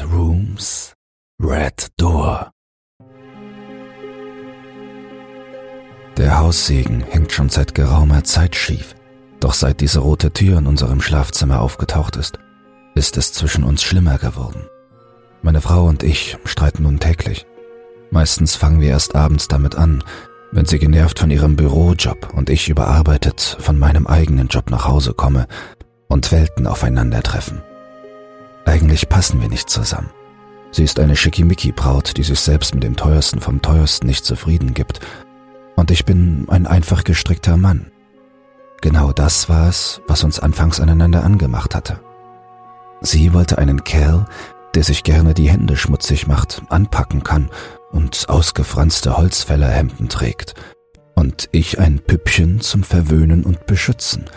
Red Rooms, Red Door. Der Haussegen hängt schon seit geraumer Zeit schief. Doch seit diese rote Tür in unserem Schlafzimmer aufgetaucht ist, ist es zwischen uns schlimmer geworden. Meine Frau und ich streiten nun täglich. Meistens fangen wir erst abends damit an, wenn sie genervt von ihrem Bürojob und ich überarbeitet von meinem eigenen Job nach Hause komme und Welten aufeinandertreffen. Eigentlich passen wir nicht zusammen. Sie ist eine Schickimicki-Braut, die sich selbst mit dem Teuersten vom Teuersten nicht zufrieden gibt. Und ich bin ein einfach gestrickter Mann. Genau das war es, was uns anfangs aneinander angemacht hatte. Sie wollte einen Kerl, der sich gerne die Hände schmutzig macht, anpacken kann und ausgefranste Holzfällerhemden trägt. Und ich ein Püppchen zum Verwöhnen und Beschützen.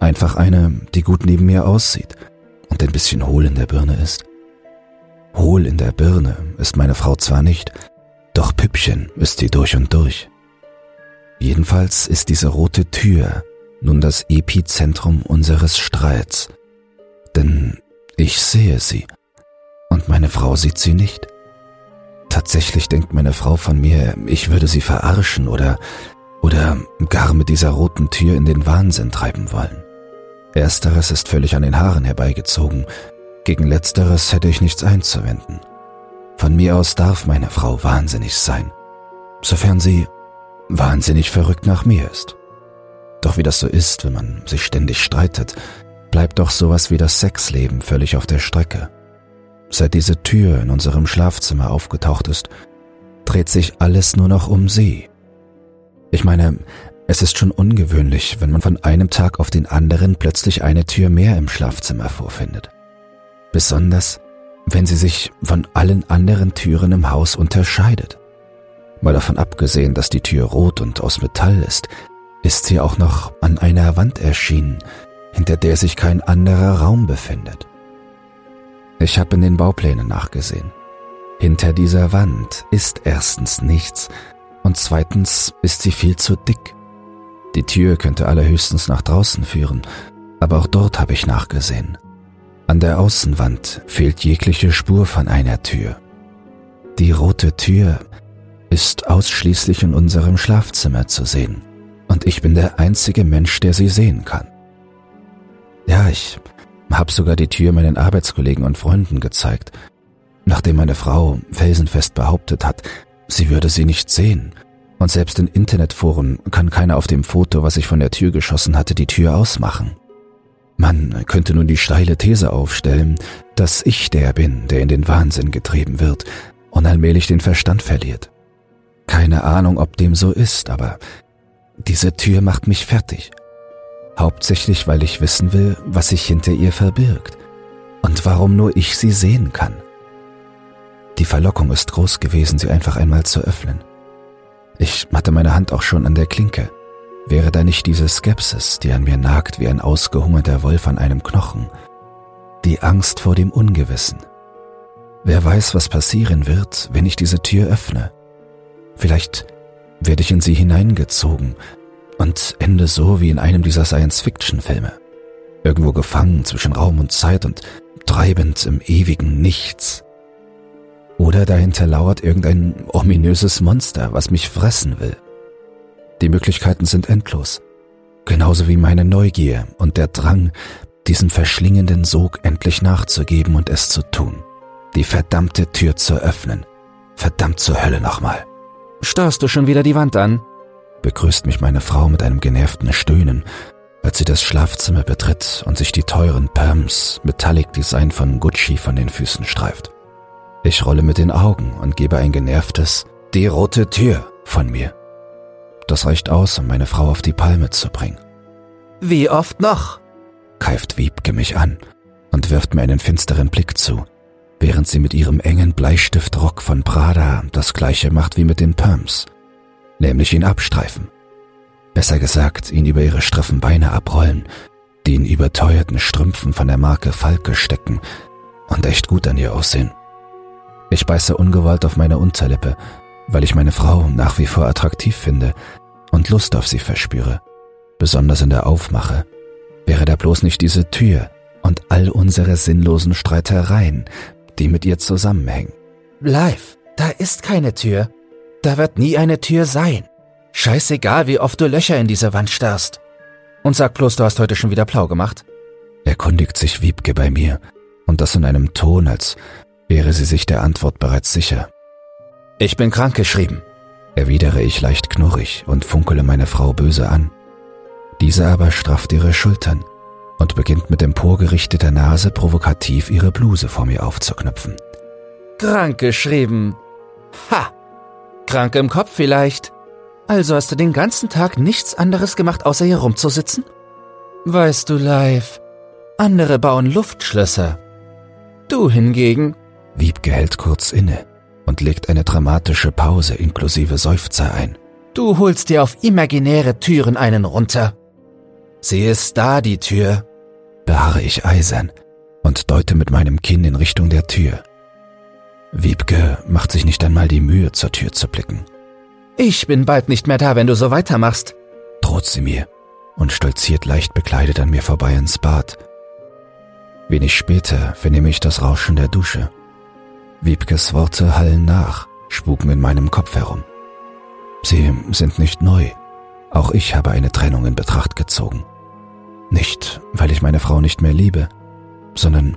Einfach eine, die gut neben mir aussieht und ein bisschen hohl in der Birne ist. Hohl in der Birne ist meine Frau zwar nicht, doch Püppchen ist sie durch und durch. Jedenfalls ist diese rote Tür nun das Epizentrum unseres Streits. Denn ich sehe sie und meine Frau sieht sie nicht. Tatsächlich denkt meine Frau von mir, ich würde sie verarschen oder oder gar mit dieser roten Tür in den Wahnsinn treiben wollen. Ersteres ist völlig an den Haaren herbeigezogen, gegen letzteres hätte ich nichts einzuwenden. Von mir aus darf meine Frau wahnsinnig sein, sofern sie wahnsinnig verrückt nach mir ist. Doch wie das so ist, wenn man sich ständig streitet, bleibt doch sowas wie das Sexleben völlig auf der Strecke. Seit diese Tür in unserem Schlafzimmer aufgetaucht ist, dreht sich alles nur noch um sie. Ich meine, es ist schon ungewöhnlich, wenn man von einem Tag auf den anderen plötzlich eine Tür mehr im Schlafzimmer vorfindet. Besonders, wenn sie sich von allen anderen Türen im Haus unterscheidet. Mal davon abgesehen, dass die Tür rot und aus Metall ist, ist sie auch noch an einer Wand erschienen, hinter der sich kein anderer Raum befindet. Ich habe in den Bauplänen nachgesehen. Hinter dieser Wand ist erstens nichts und zweitens ist sie viel zu dick. Die Tür könnte allerhöchstens nach draußen führen, aber auch dort habe ich nachgesehen. An der Außenwand fehlt jegliche Spur von einer Tür. Die rote Tür ist ausschließlich in unserem Schlafzimmer zu sehen und ich bin der einzige Mensch, der sie sehen kann. Ja, ich hab sogar die Tür meinen Arbeitskollegen und Freunden gezeigt, nachdem meine Frau felsenfest behauptet hat, sie würde sie nicht sehen. Und selbst in Internetforen kann keiner auf dem Foto, was ich von der Tür geschossen hatte, die Tür ausmachen. Man könnte nun die steile These aufstellen, dass ich der bin, der in den Wahnsinn getrieben wird und allmählich den Verstand verliert. Keine Ahnung, ob dem so ist, aber diese Tür macht mich fertig hauptsächlich weil ich wissen will, was sich hinter ihr verbirgt und warum nur ich sie sehen kann. Die Verlockung ist groß gewesen, sie einfach einmal zu öffnen. Ich hatte meine Hand auch schon an der Klinke. Wäre da nicht diese Skepsis, die an mir nagt wie ein ausgehungerter Wolf an einem Knochen, die Angst vor dem Ungewissen. Wer weiß, was passieren wird, wenn ich diese Tür öffne. Vielleicht werde ich in sie hineingezogen und ende so wie in einem dieser Science-Fiction-Filme. Irgendwo gefangen zwischen Raum und Zeit und treibend im ewigen Nichts. Oder dahinter lauert irgendein ominöses Monster, was mich fressen will. Die Möglichkeiten sind endlos. Genauso wie meine Neugier und der Drang, diesem verschlingenden Sog endlich nachzugeben und es zu tun. Die verdammte Tür zu öffnen. Verdammt zur Hölle nochmal. Starrst du schon wieder die Wand an? begrüßt mich meine Frau mit einem genervten Stöhnen, als sie das Schlafzimmer betritt und sich die teuren Perms Metallic Design von Gucci von den Füßen streift. Ich rolle mit den Augen und gebe ein genervtes Die rote Tür von mir. Das reicht aus, um meine Frau auf die Palme zu bringen. Wie oft noch? keift Wiebke mich an und wirft mir einen finsteren Blick zu, während sie mit ihrem engen Bleistiftrock von Prada das gleiche macht wie mit den Perms nämlich ihn abstreifen. Besser gesagt, ihn über ihre straffen Beine abrollen, die in überteuerten Strümpfen von der Marke Falke stecken und echt gut an ihr aussehen. Ich beiße ungewollt auf meine Unterlippe, weil ich meine Frau nach wie vor attraktiv finde und Lust auf sie verspüre, besonders in der Aufmache. Wäre da bloß nicht diese Tür und all unsere sinnlosen Streitereien, die mit ihr zusammenhängen. Live, da ist keine Tür. Da wird nie eine Tür sein. Scheißegal, wie oft du Löcher in diese Wand starrst. Und sag bloß, du hast heute schon wieder Plau gemacht. Erkundigt sich Wiebke bei mir, und das in einem Ton, als wäre sie sich der Antwort bereits sicher. Ich bin krankgeschrieben, erwidere ich leicht knurrig und funkele meine Frau böse an. Diese aber strafft ihre Schultern und beginnt mit emporgerichteter Nase provokativ ihre Bluse vor mir aufzuknüpfen. Krankgeschrieben. Ha! Krank im Kopf vielleicht. Also hast du den ganzen Tag nichts anderes gemacht, außer hier rumzusitzen? Weißt du, Live, andere bauen Luftschlösser. Du hingegen. Wiebke hält kurz inne und legt eine dramatische Pause inklusive Seufzer ein. Du holst dir auf imaginäre Türen einen runter. Sie ist da, die Tür, beharre ich eisern und deute mit meinem Kinn in Richtung der Tür. Wiebke macht sich nicht einmal die Mühe, zur Tür zu blicken. Ich bin bald nicht mehr da, wenn du so weitermachst, droht sie mir und stolziert leicht bekleidet an mir vorbei ins Bad. Wenig später vernehme ich das Rauschen der Dusche. Wiebkes Worte hallen nach, spuken in meinem Kopf herum. Sie sind nicht neu. Auch ich habe eine Trennung in Betracht gezogen. Nicht, weil ich meine Frau nicht mehr liebe, sondern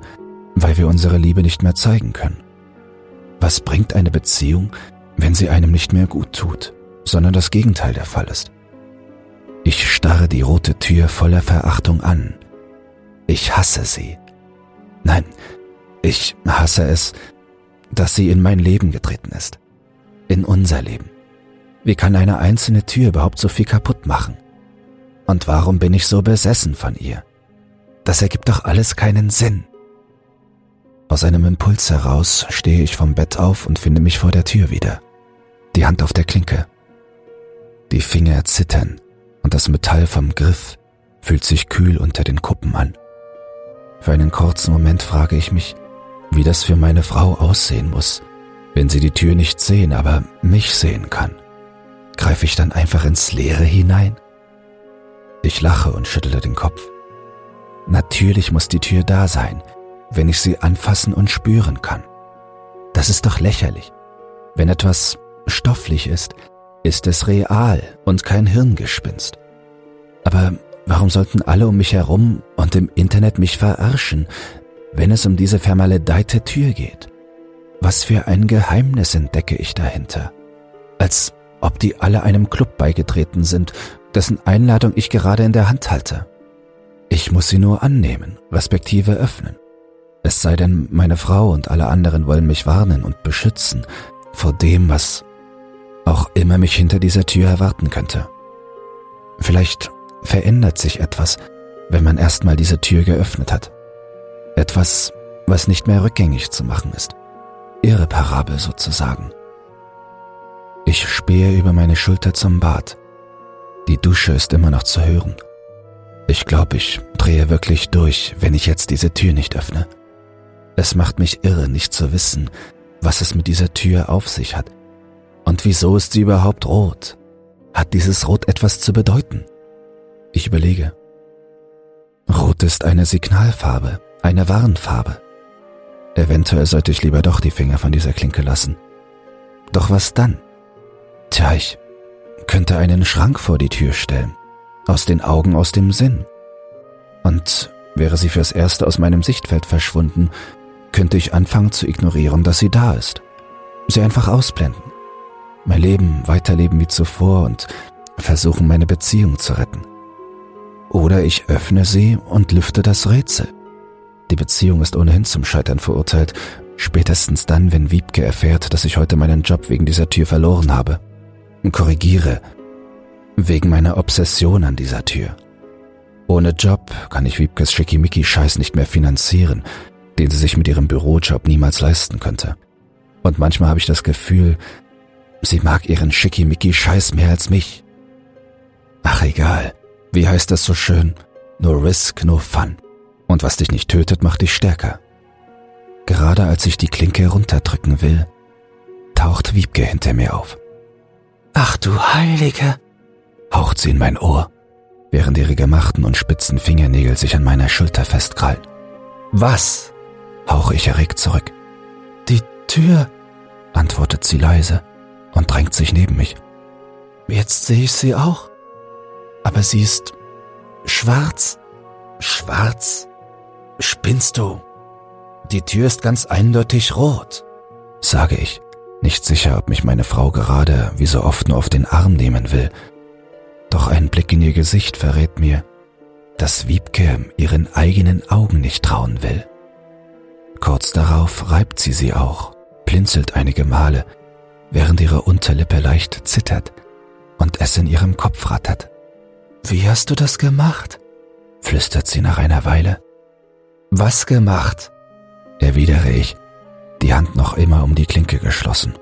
weil wir unsere Liebe nicht mehr zeigen können. Was bringt eine Beziehung, wenn sie einem nicht mehr gut tut, sondern das Gegenteil der Fall ist? Ich starre die rote Tür voller Verachtung an. Ich hasse sie. Nein, ich hasse es, dass sie in mein Leben getreten ist. In unser Leben. Wie kann eine einzelne Tür überhaupt so viel kaputt machen? Und warum bin ich so besessen von ihr? Das ergibt doch alles keinen Sinn. Aus einem Impuls heraus stehe ich vom Bett auf und finde mich vor der Tür wieder. Die Hand auf der Klinke. Die Finger zittern und das Metall vom Griff fühlt sich kühl unter den Kuppen an. Für einen kurzen Moment frage ich mich, wie das für meine Frau aussehen muss, wenn sie die Tür nicht sehen, aber mich sehen kann. Greife ich dann einfach ins Leere hinein? Ich lache und schüttle den Kopf. Natürlich muss die Tür da sein, wenn ich sie anfassen und spüren kann. Das ist doch lächerlich. Wenn etwas stofflich ist, ist es real und kein Hirngespinst. Aber warum sollten alle um mich herum und im Internet mich verarschen, wenn es um diese vermaledeite Tür geht? Was für ein Geheimnis entdecke ich dahinter? Als ob die alle einem Club beigetreten sind, dessen Einladung ich gerade in der Hand halte. Ich muss sie nur annehmen, respektive öffnen. Es sei denn, meine Frau und alle anderen wollen mich warnen und beschützen vor dem, was auch immer mich hinter dieser Tür erwarten könnte. Vielleicht verändert sich etwas, wenn man erstmal diese Tür geöffnet hat. Etwas, was nicht mehr rückgängig zu machen ist. Irreparabel sozusagen. Ich spähe über meine Schulter zum Bad. Die Dusche ist immer noch zu hören. Ich glaube, ich drehe wirklich durch, wenn ich jetzt diese Tür nicht öffne. Es macht mich irre, nicht zu wissen, was es mit dieser Tür auf sich hat. Und wieso ist sie überhaupt rot? Hat dieses Rot etwas zu bedeuten? Ich überlege. Rot ist eine Signalfarbe, eine Warnfarbe. Eventuell sollte ich lieber doch die Finger von dieser Klinke lassen. Doch was dann? Tja, ich könnte einen Schrank vor die Tür stellen. Aus den Augen, aus dem Sinn. Und wäre sie fürs Erste aus meinem Sichtfeld verschwunden, könnte ich anfangen zu ignorieren, dass sie da ist. Sie einfach ausblenden. Mein Leben weiterleben wie zuvor und versuchen, meine Beziehung zu retten. Oder ich öffne sie und lüfte das Rätsel. Die Beziehung ist ohnehin zum Scheitern verurteilt, spätestens dann, wenn Wiebke erfährt, dass ich heute meinen Job wegen dieser Tür verloren habe korrigiere, wegen meiner Obsession an dieser Tür. Ohne Job kann ich Wiebkes Schickimicki-Scheiß nicht mehr finanzieren, den sie sich mit ihrem Bürojob niemals leisten könnte. Und manchmal habe ich das Gefühl, sie mag ihren Schickimicki-Scheiß mehr als mich. Ach egal, wie heißt das so schön? No risk, no fun. Und was dich nicht tötet, macht dich stärker. Gerade als ich die Klinke runterdrücken will, taucht Wiebke hinter mir auf. Ach du Heilige, haucht sie in mein Ohr, während ihre gemachten und spitzen Fingernägel sich an meiner Schulter festkrallen. Was? hauche ich erregt zurück. Tür, antwortet sie leise und drängt sich neben mich. Jetzt sehe ich sie auch. Aber sie ist schwarz. Schwarz? Spinnst du? Die Tür ist ganz eindeutig rot, sage ich, nicht sicher, ob mich meine Frau gerade wie so oft nur auf den Arm nehmen will. Doch ein Blick in ihr Gesicht verrät mir, dass Wiebke ihren eigenen Augen nicht trauen will. Kurz darauf reibt sie sie auch, blinzelt einige Male, während ihre Unterlippe leicht zittert und es in ihrem Kopf rattert. Wie hast du das gemacht? flüstert sie nach einer Weile. Was gemacht? erwidere ich, die Hand noch immer um die Klinke geschlossen.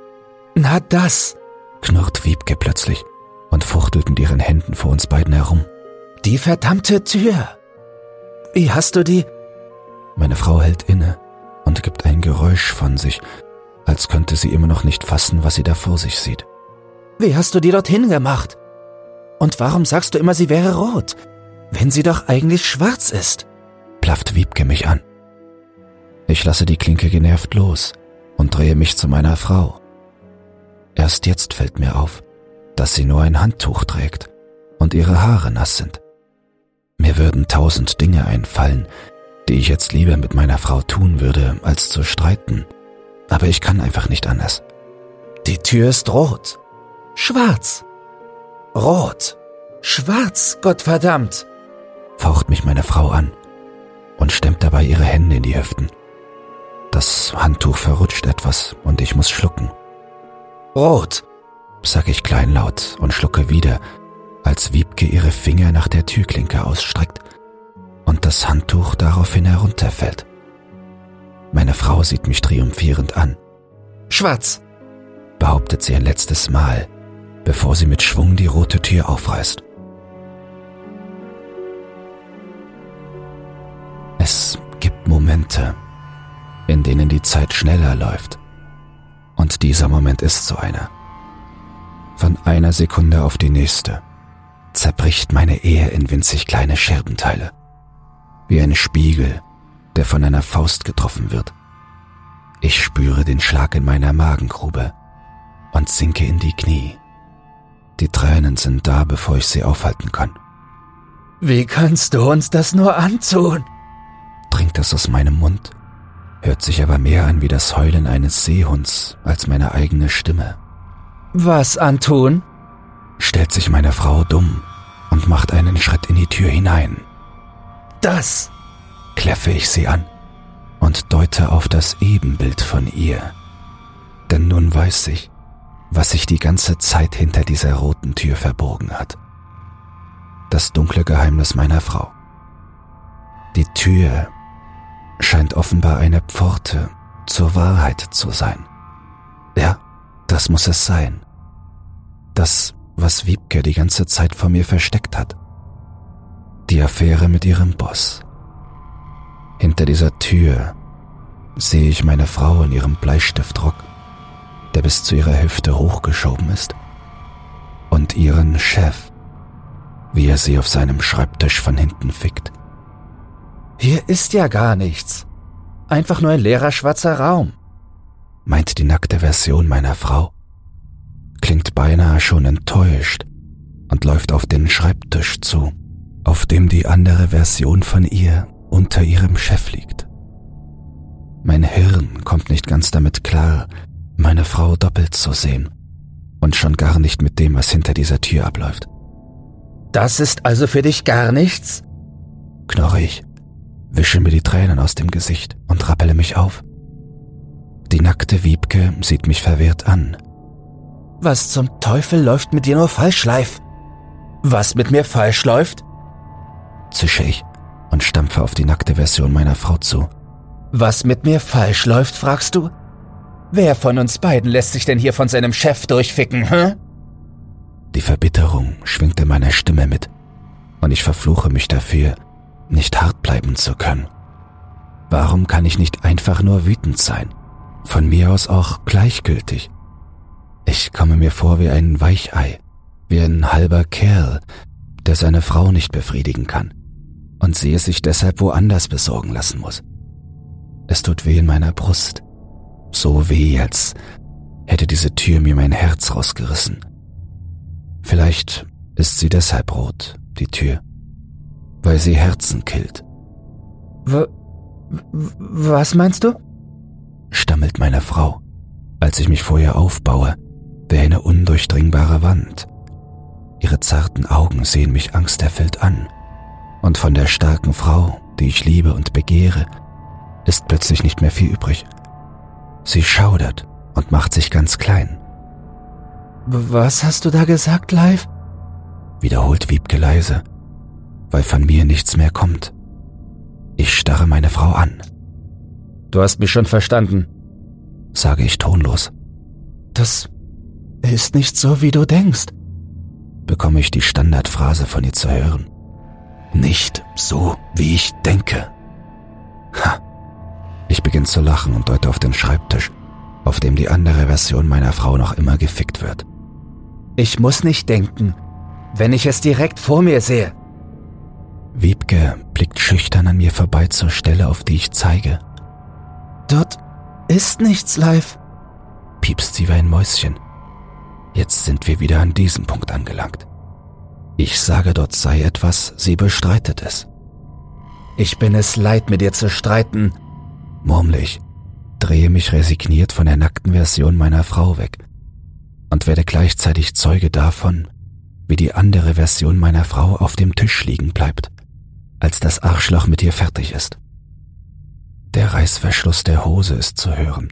Na das, knurrt Wiebke plötzlich und fuchtelt mit ihren Händen vor uns beiden herum. Die verdammte Tür. Wie hast du die? Meine Frau hält inne und gibt ein Geräusch von sich, als könnte sie immer noch nicht fassen, was sie da vor sich sieht. Wie hast du die dorthin gemacht? Und warum sagst du immer, sie wäre rot, wenn sie doch eigentlich schwarz ist? Plafft Wiebke mich an. Ich lasse die Klinke genervt los und drehe mich zu meiner Frau. Erst jetzt fällt mir auf, dass sie nur ein Handtuch trägt und ihre Haare nass sind. Mir würden tausend Dinge einfallen, die ich jetzt lieber mit meiner Frau tun würde, als zu streiten, aber ich kann einfach nicht anders. Die Tür ist rot. Schwarz. Rot. Schwarz, Gottverdammt. faucht mich meine Frau an und stemmt dabei ihre Hände in die Hüften. Das Handtuch verrutscht etwas und ich muss schlucken. Rot, sag ich kleinlaut und schlucke wieder, als Wiebke ihre Finger nach der Türklinke ausstreckt und das Handtuch daraufhin herunterfällt. Meine Frau sieht mich triumphierend an. Schwarz, behauptet sie ein letztes Mal, bevor sie mit Schwung die rote Tür aufreißt. Es gibt Momente, in denen die Zeit schneller läuft. Und dieser Moment ist so einer. Von einer Sekunde auf die nächste zerbricht meine Ehe in winzig kleine Scherbenteile. Wie ein Spiegel, der von einer Faust getroffen wird. Ich spüre den Schlag in meiner Magengrube und sinke in die Knie. Die Tränen sind da, bevor ich sie aufhalten kann. Wie kannst du uns das nur antun? Dringt es aus meinem Mund hört sich aber mehr an wie das Heulen eines Seehunds als meine eigene Stimme. Was antun? stellt sich meine Frau dumm und macht einen Schritt in die Tür hinein. Das, kläffe ich sie an und deute auf das Ebenbild von ihr. Denn nun weiß ich, was sich die ganze Zeit hinter dieser roten Tür verborgen hat. Das dunkle Geheimnis meiner Frau. Die Tür, scheint offenbar eine Pforte zur Wahrheit zu sein. Ja, das muss es sein. Das, was Wiebke die ganze Zeit vor mir versteckt hat. Die Affäre mit ihrem Boss. Hinter dieser Tür sehe ich meine Frau in ihrem Bleistiftrock, der bis zu ihrer Hüfte hochgeschoben ist, und ihren Chef, wie er sie auf seinem Schreibtisch von hinten fickt. Hier ist ja gar nichts. Einfach nur ein leerer schwarzer Raum. Meint die nackte Version meiner Frau. Klingt beinahe schon enttäuscht und läuft auf den Schreibtisch zu, auf dem die andere Version von ihr unter ihrem Chef liegt. Mein Hirn kommt nicht ganz damit klar, meine Frau doppelt zu sehen und schon gar nicht mit dem, was hinter dieser Tür abläuft. Das ist also für dich gar nichts? Knorre ich wische mir die Tränen aus dem Gesicht und rappele mich auf. Die nackte Wiebke sieht mich verwirrt an. Was zum Teufel läuft mit dir nur falsch, Leif? Was mit mir falsch läuft? Zische ich und stampfe auf die nackte Version meiner Frau zu. Was mit mir falsch läuft, fragst du? Wer von uns beiden lässt sich denn hier von seinem Chef durchficken, hä? Die Verbitterung schwingt in meiner Stimme mit und ich verfluche mich dafür, nicht hart bleiben zu können? Warum kann ich nicht einfach nur wütend sein? Von mir aus auch gleichgültig. Ich komme mir vor wie ein Weichei, wie ein halber Kerl, der seine Frau nicht befriedigen kann und sie es sich deshalb woanders besorgen lassen muss. Es tut weh in meiner Brust, so weh, als hätte diese Tür mir mein Herz rausgerissen. Vielleicht ist sie deshalb rot, die Tür, weil sie Herzen killt. W was meinst du? stammelt meine Frau, als ich mich vor ihr aufbaue, wie eine undurchdringbare Wand. Ihre zarten Augen sehen mich angsterfüllt an, und von der starken Frau, die ich liebe und begehre, ist plötzlich nicht mehr viel übrig. Sie schaudert und macht sich ganz klein. Was hast du da gesagt, Live? wiederholt Wiebke leise, weil von mir nichts mehr kommt. Ich starre meine Frau an. Du hast mich schon verstanden, sage ich tonlos. Das ist nicht so, wie du denkst, bekomme ich die Standardphrase von ihr zu hören. Nicht so, wie ich denke. Ha. Ich beginne zu lachen und deute auf den Schreibtisch, auf dem die andere Version meiner Frau noch immer gefickt wird. Ich muss nicht denken, wenn ich es direkt vor mir sehe. Wiebke blickt schüchtern an mir vorbei zur Stelle, auf die ich zeige. Dort ist nichts live, piepst sie wie ein Mäuschen. Jetzt sind wir wieder an diesem Punkt angelangt. Ich sage, dort sei etwas, sie bestreitet es. Ich bin es leid, mit dir zu streiten, murmle ich, drehe mich resigniert von der nackten Version meiner Frau weg und werde gleichzeitig Zeuge davon, wie die andere Version meiner Frau auf dem Tisch liegen bleibt, als das Arschloch mit ihr fertig ist. Der Reißverschluss der Hose ist zu hören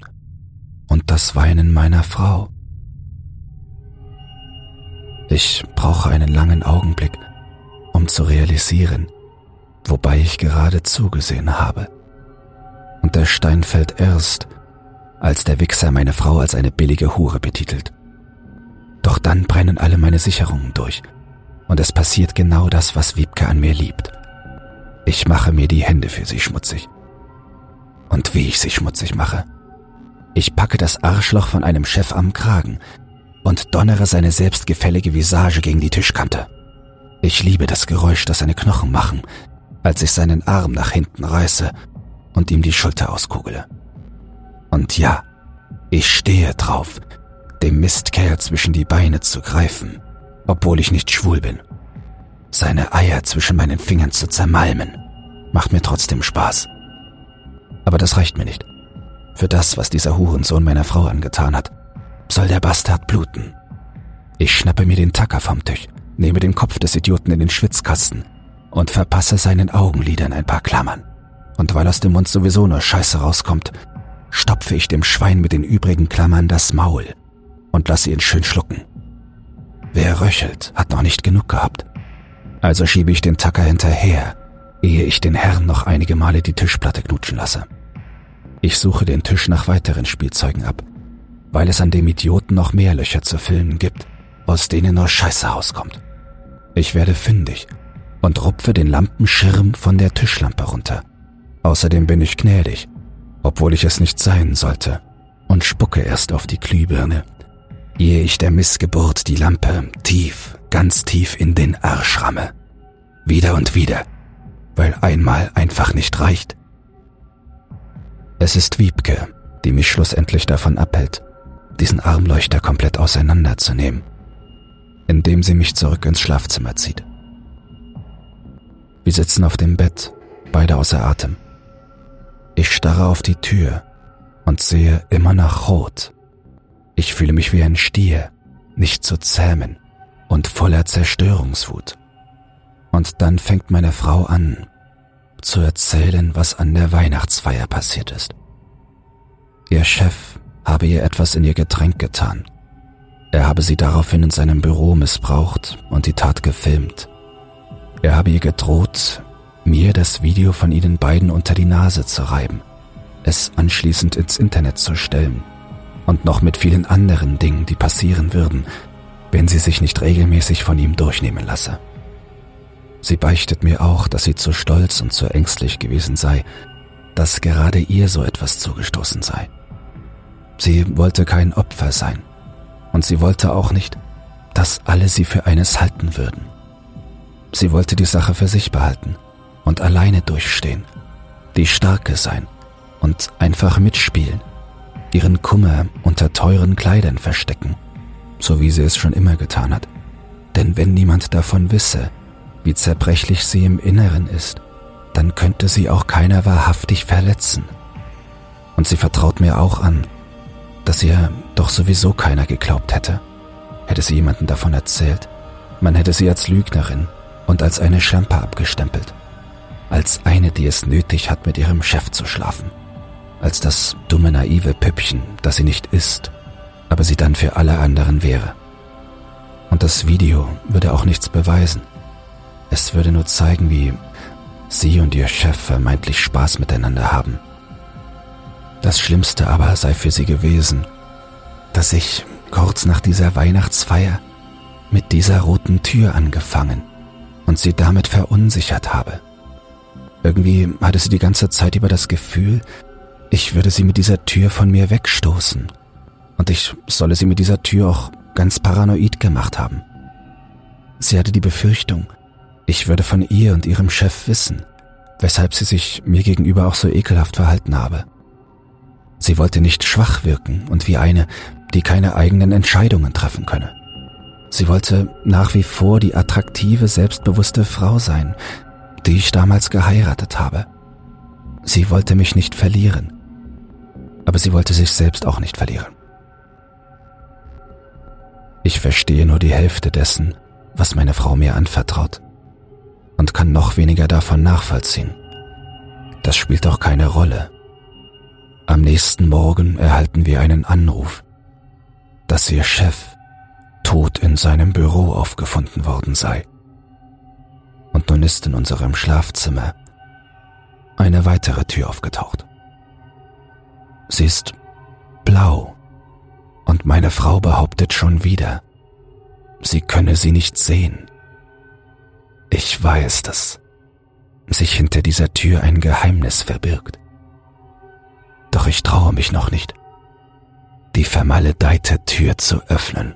und das Weinen meiner Frau. Ich brauche einen langen Augenblick, um zu realisieren, wobei ich gerade zugesehen habe. Und der Stein fällt erst, als der Wichser meine Frau als eine billige Hure betitelt. Doch dann brennen alle meine Sicherungen durch und es passiert genau das, was Wiebke an mir liebt. Ich mache mir die Hände für sie schmutzig. Und wie ich sie schmutzig mache. Ich packe das Arschloch von einem Chef am Kragen und donnere seine selbstgefällige Visage gegen die Tischkante. Ich liebe das Geräusch, das seine Knochen machen, als ich seinen Arm nach hinten reiße und ihm die Schulter auskugele. Und ja, ich stehe drauf, dem Mistkerl zwischen die Beine zu greifen, obwohl ich nicht schwul bin. Seine Eier zwischen meinen Fingern zu zermalmen, macht mir trotzdem Spaß. Aber das reicht mir nicht. Für das, was dieser Hurensohn meiner Frau angetan hat, soll der Bastard bluten. Ich schnappe mir den Tacker vom Tisch, nehme den Kopf des Idioten in den Schwitzkasten und verpasse seinen Augenlidern ein paar Klammern. Und weil aus dem Mund sowieso nur Scheiße rauskommt, stopfe ich dem Schwein mit den übrigen Klammern das Maul und lasse ihn schön schlucken. Wer röchelt, hat noch nicht genug gehabt. Also schiebe ich den Tacker hinterher, ehe ich den Herrn noch einige Male die Tischplatte knutschen lasse. Ich suche den Tisch nach weiteren Spielzeugen ab, weil es an dem Idioten noch mehr Löcher zu füllen gibt, aus denen nur Scheiße rauskommt. Ich werde fündig und rupfe den Lampenschirm von der Tischlampe runter. Außerdem bin ich gnädig, obwohl ich es nicht sein sollte, und spucke erst auf die Glühbirne, ehe ich der Missgeburt die Lampe tief, ganz tief in den Arsch ramme. Wieder und wieder, weil einmal einfach nicht reicht. Es ist Wiebke, die mich schlussendlich davon abhält, diesen Armleuchter komplett auseinanderzunehmen, indem sie mich zurück ins Schlafzimmer zieht. Wir sitzen auf dem Bett, beide außer Atem. Ich starre auf die Tür und sehe immer noch rot ich fühle mich wie ein Stier, nicht zu zähmen und voller Zerstörungswut. Und dann fängt meine Frau an, zu erzählen, was an der Weihnachtsfeier passiert ist. Ihr Chef habe ihr etwas in ihr Getränk getan. Er habe sie daraufhin in seinem Büro missbraucht und die Tat gefilmt. Er habe ihr gedroht, mir das Video von ihnen beiden unter die Nase zu reiben, es anschließend ins Internet zu stellen und noch mit vielen anderen Dingen, die passieren würden, wenn sie sich nicht regelmäßig von ihm durchnehmen lasse. Sie beichtet mir auch, dass sie zu stolz und zu ängstlich gewesen sei, dass gerade ihr so etwas zugestoßen sei. Sie wollte kein Opfer sein und sie wollte auch nicht, dass alle sie für eines halten würden. Sie wollte die Sache für sich behalten und alleine durchstehen, die Starke sein und einfach mitspielen ihren Kummer unter teuren Kleidern verstecken, so wie sie es schon immer getan hat. Denn wenn niemand davon wisse, wie zerbrechlich sie im Inneren ist, dann könnte sie auch keiner wahrhaftig verletzen. Und sie vertraut mir auch an, dass ihr doch sowieso keiner geglaubt hätte, hätte sie jemanden davon erzählt. Man hätte sie als Lügnerin und als eine Schlampe abgestempelt, als eine, die es nötig hat, mit ihrem Chef zu schlafen, als das dumme naive Püppchen, das sie nicht ist, aber sie dann für alle anderen wäre. Und das Video würde auch nichts beweisen. Es würde nur zeigen, wie sie und ihr Chef vermeintlich Spaß miteinander haben. Das Schlimmste aber sei für sie gewesen, dass ich kurz nach dieser Weihnachtsfeier mit dieser roten Tür angefangen und sie damit verunsichert habe. Irgendwie hatte sie die ganze Zeit über das Gefühl, ich würde sie mit dieser Tür von mir wegstoßen und ich solle sie mit dieser Tür auch ganz paranoid gemacht haben. Sie hatte die Befürchtung, ich würde von ihr und ihrem Chef wissen, weshalb sie sich mir gegenüber auch so ekelhaft verhalten habe. Sie wollte nicht schwach wirken und wie eine, die keine eigenen Entscheidungen treffen könne. Sie wollte nach wie vor die attraktive, selbstbewusste Frau sein, die ich damals geheiratet habe. Sie wollte mich nicht verlieren, aber sie wollte sich selbst auch nicht verlieren. Ich verstehe nur die Hälfte dessen, was meine Frau mir anvertraut und kann noch weniger davon nachvollziehen. Das spielt auch keine Rolle. Am nächsten Morgen erhalten wir einen Anruf, dass ihr Chef tot in seinem Büro aufgefunden worden sei. Und nun ist in unserem Schlafzimmer eine weitere Tür aufgetaucht. Sie ist blau und meine Frau behauptet schon wieder, sie könne sie nicht sehen. Ich weiß, dass sich hinter dieser Tür ein Geheimnis verbirgt. Doch ich traue mich noch nicht, die vermaledeite Tür zu öffnen.